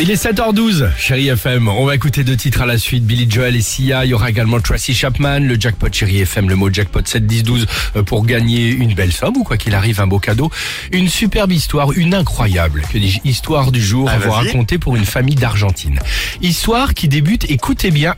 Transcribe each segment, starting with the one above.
Il est 7h12, chérie FM. On va écouter deux titres à la suite. Billy Joel et Sia. Il y aura également Tracy Chapman, le jackpot chérie FM, le mot jackpot 7 10 12 euh, pour gagner une belle somme ou quoi qu'il arrive, un beau cadeau. Une superbe histoire, une incroyable, que dis-je, histoire du jour à vous raconter pour une famille d'Argentine. Histoire qui débute, écoutez bien,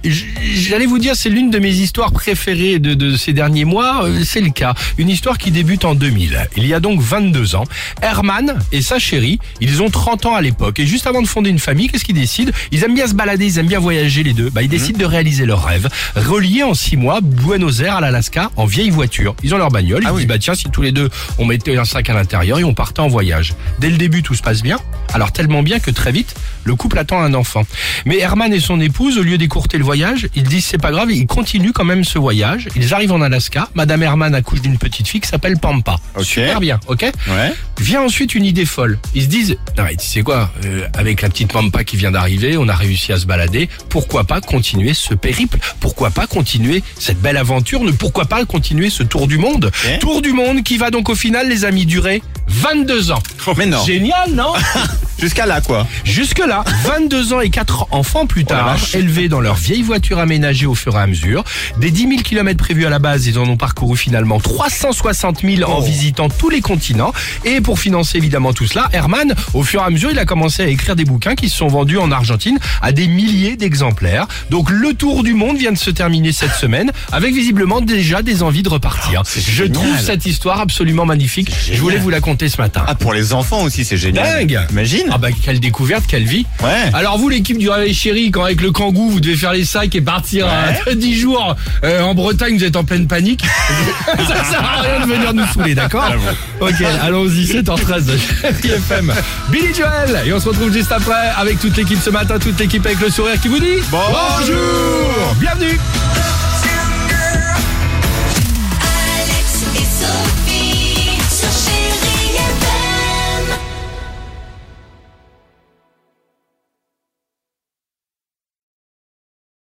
j'allais vous dire c'est l'une de mes histoires préférées de, de ces derniers mois, euh, c'est le cas. Une histoire qui débute en 2000. Il y a donc 22 ans, Herman et sa chérie, ils ont 30 ans à l'époque et juste avant de fonder une famille, qu'est-ce qu'ils décident? Ils aiment bien se balader, ils aiment bien voyager les deux. Bah, ils décident de réaliser leur rêve, relier en 6 mois Buenos Aires à l'Alaska en vieille voiture. Ils ont leur bagnole, ils se disent bah tiens si tous les deux on mettait un sac à l'intérieur et on partait en voyage. Dès le début tout se passe bien, alors tellement bien que très vite le couple attend un enfant. Mais Herman et son épouse, au lieu d'écourter le voyage, ils disent c'est pas grave, ils continuent quand même ce voyage. Ils arrivent en Alaska, Madame Herman accouche d'une petite fille qui s'appelle Pampa. Super bien, ok Ouais. Vient ensuite une idée folle. Ils se disent, non mais tu sais quoi, euh, avec la petite Pampa qui vient d'arriver, on a réussi à se balader, pourquoi pas continuer ce périple? Pourquoi pas continuer cette belle aventure? Ne Pourquoi pas continuer ce tour du monde? Tour du monde qui va donc au final, les amis, durer 22 ans. Mais non. Génial, non? Jusqu'à là, quoi. Jusque-là, 22 ans et 4 enfants plus Oh tard, élevés dans leur vieille voiture aménagée au fur et à mesure. Des 10 000 km prévus à la base, ils en ont parcouru finalement 360 000 Oh. en visitant tous les continents. Et pour financer évidemment tout cela, Herman, au fur et à mesure, il a commencé à écrire des bouquins qui se sont vendus en Argentine à des milliers d'exemplaires. Donc le tour du monde vient de se terminer cette semaine, avec visiblement déjà des envies de repartir. Je génial. trouve cette histoire absolument magnifique. Je voulais vous la conter ce matin. Ah, pour les enfants aussi, c'est génial. Dingue Imagine. Ah bah quelle découverte, quelle vie Ouais. Alors vous l'équipe du Réveil Chéri, quand avec le kangou vous devez faire les sacs et partir à 10 jours euh, en Bretagne, vous êtes en pleine panique. Ça sert à rien de venir nous saouler, d'accord Ok, allons-y, c'est en 13 de FM. Billy Joel Et on se retrouve juste après avec toute l'équipe ce matin, toute l'équipe avec le sourire qui vous dit Bonjour. Bienvenue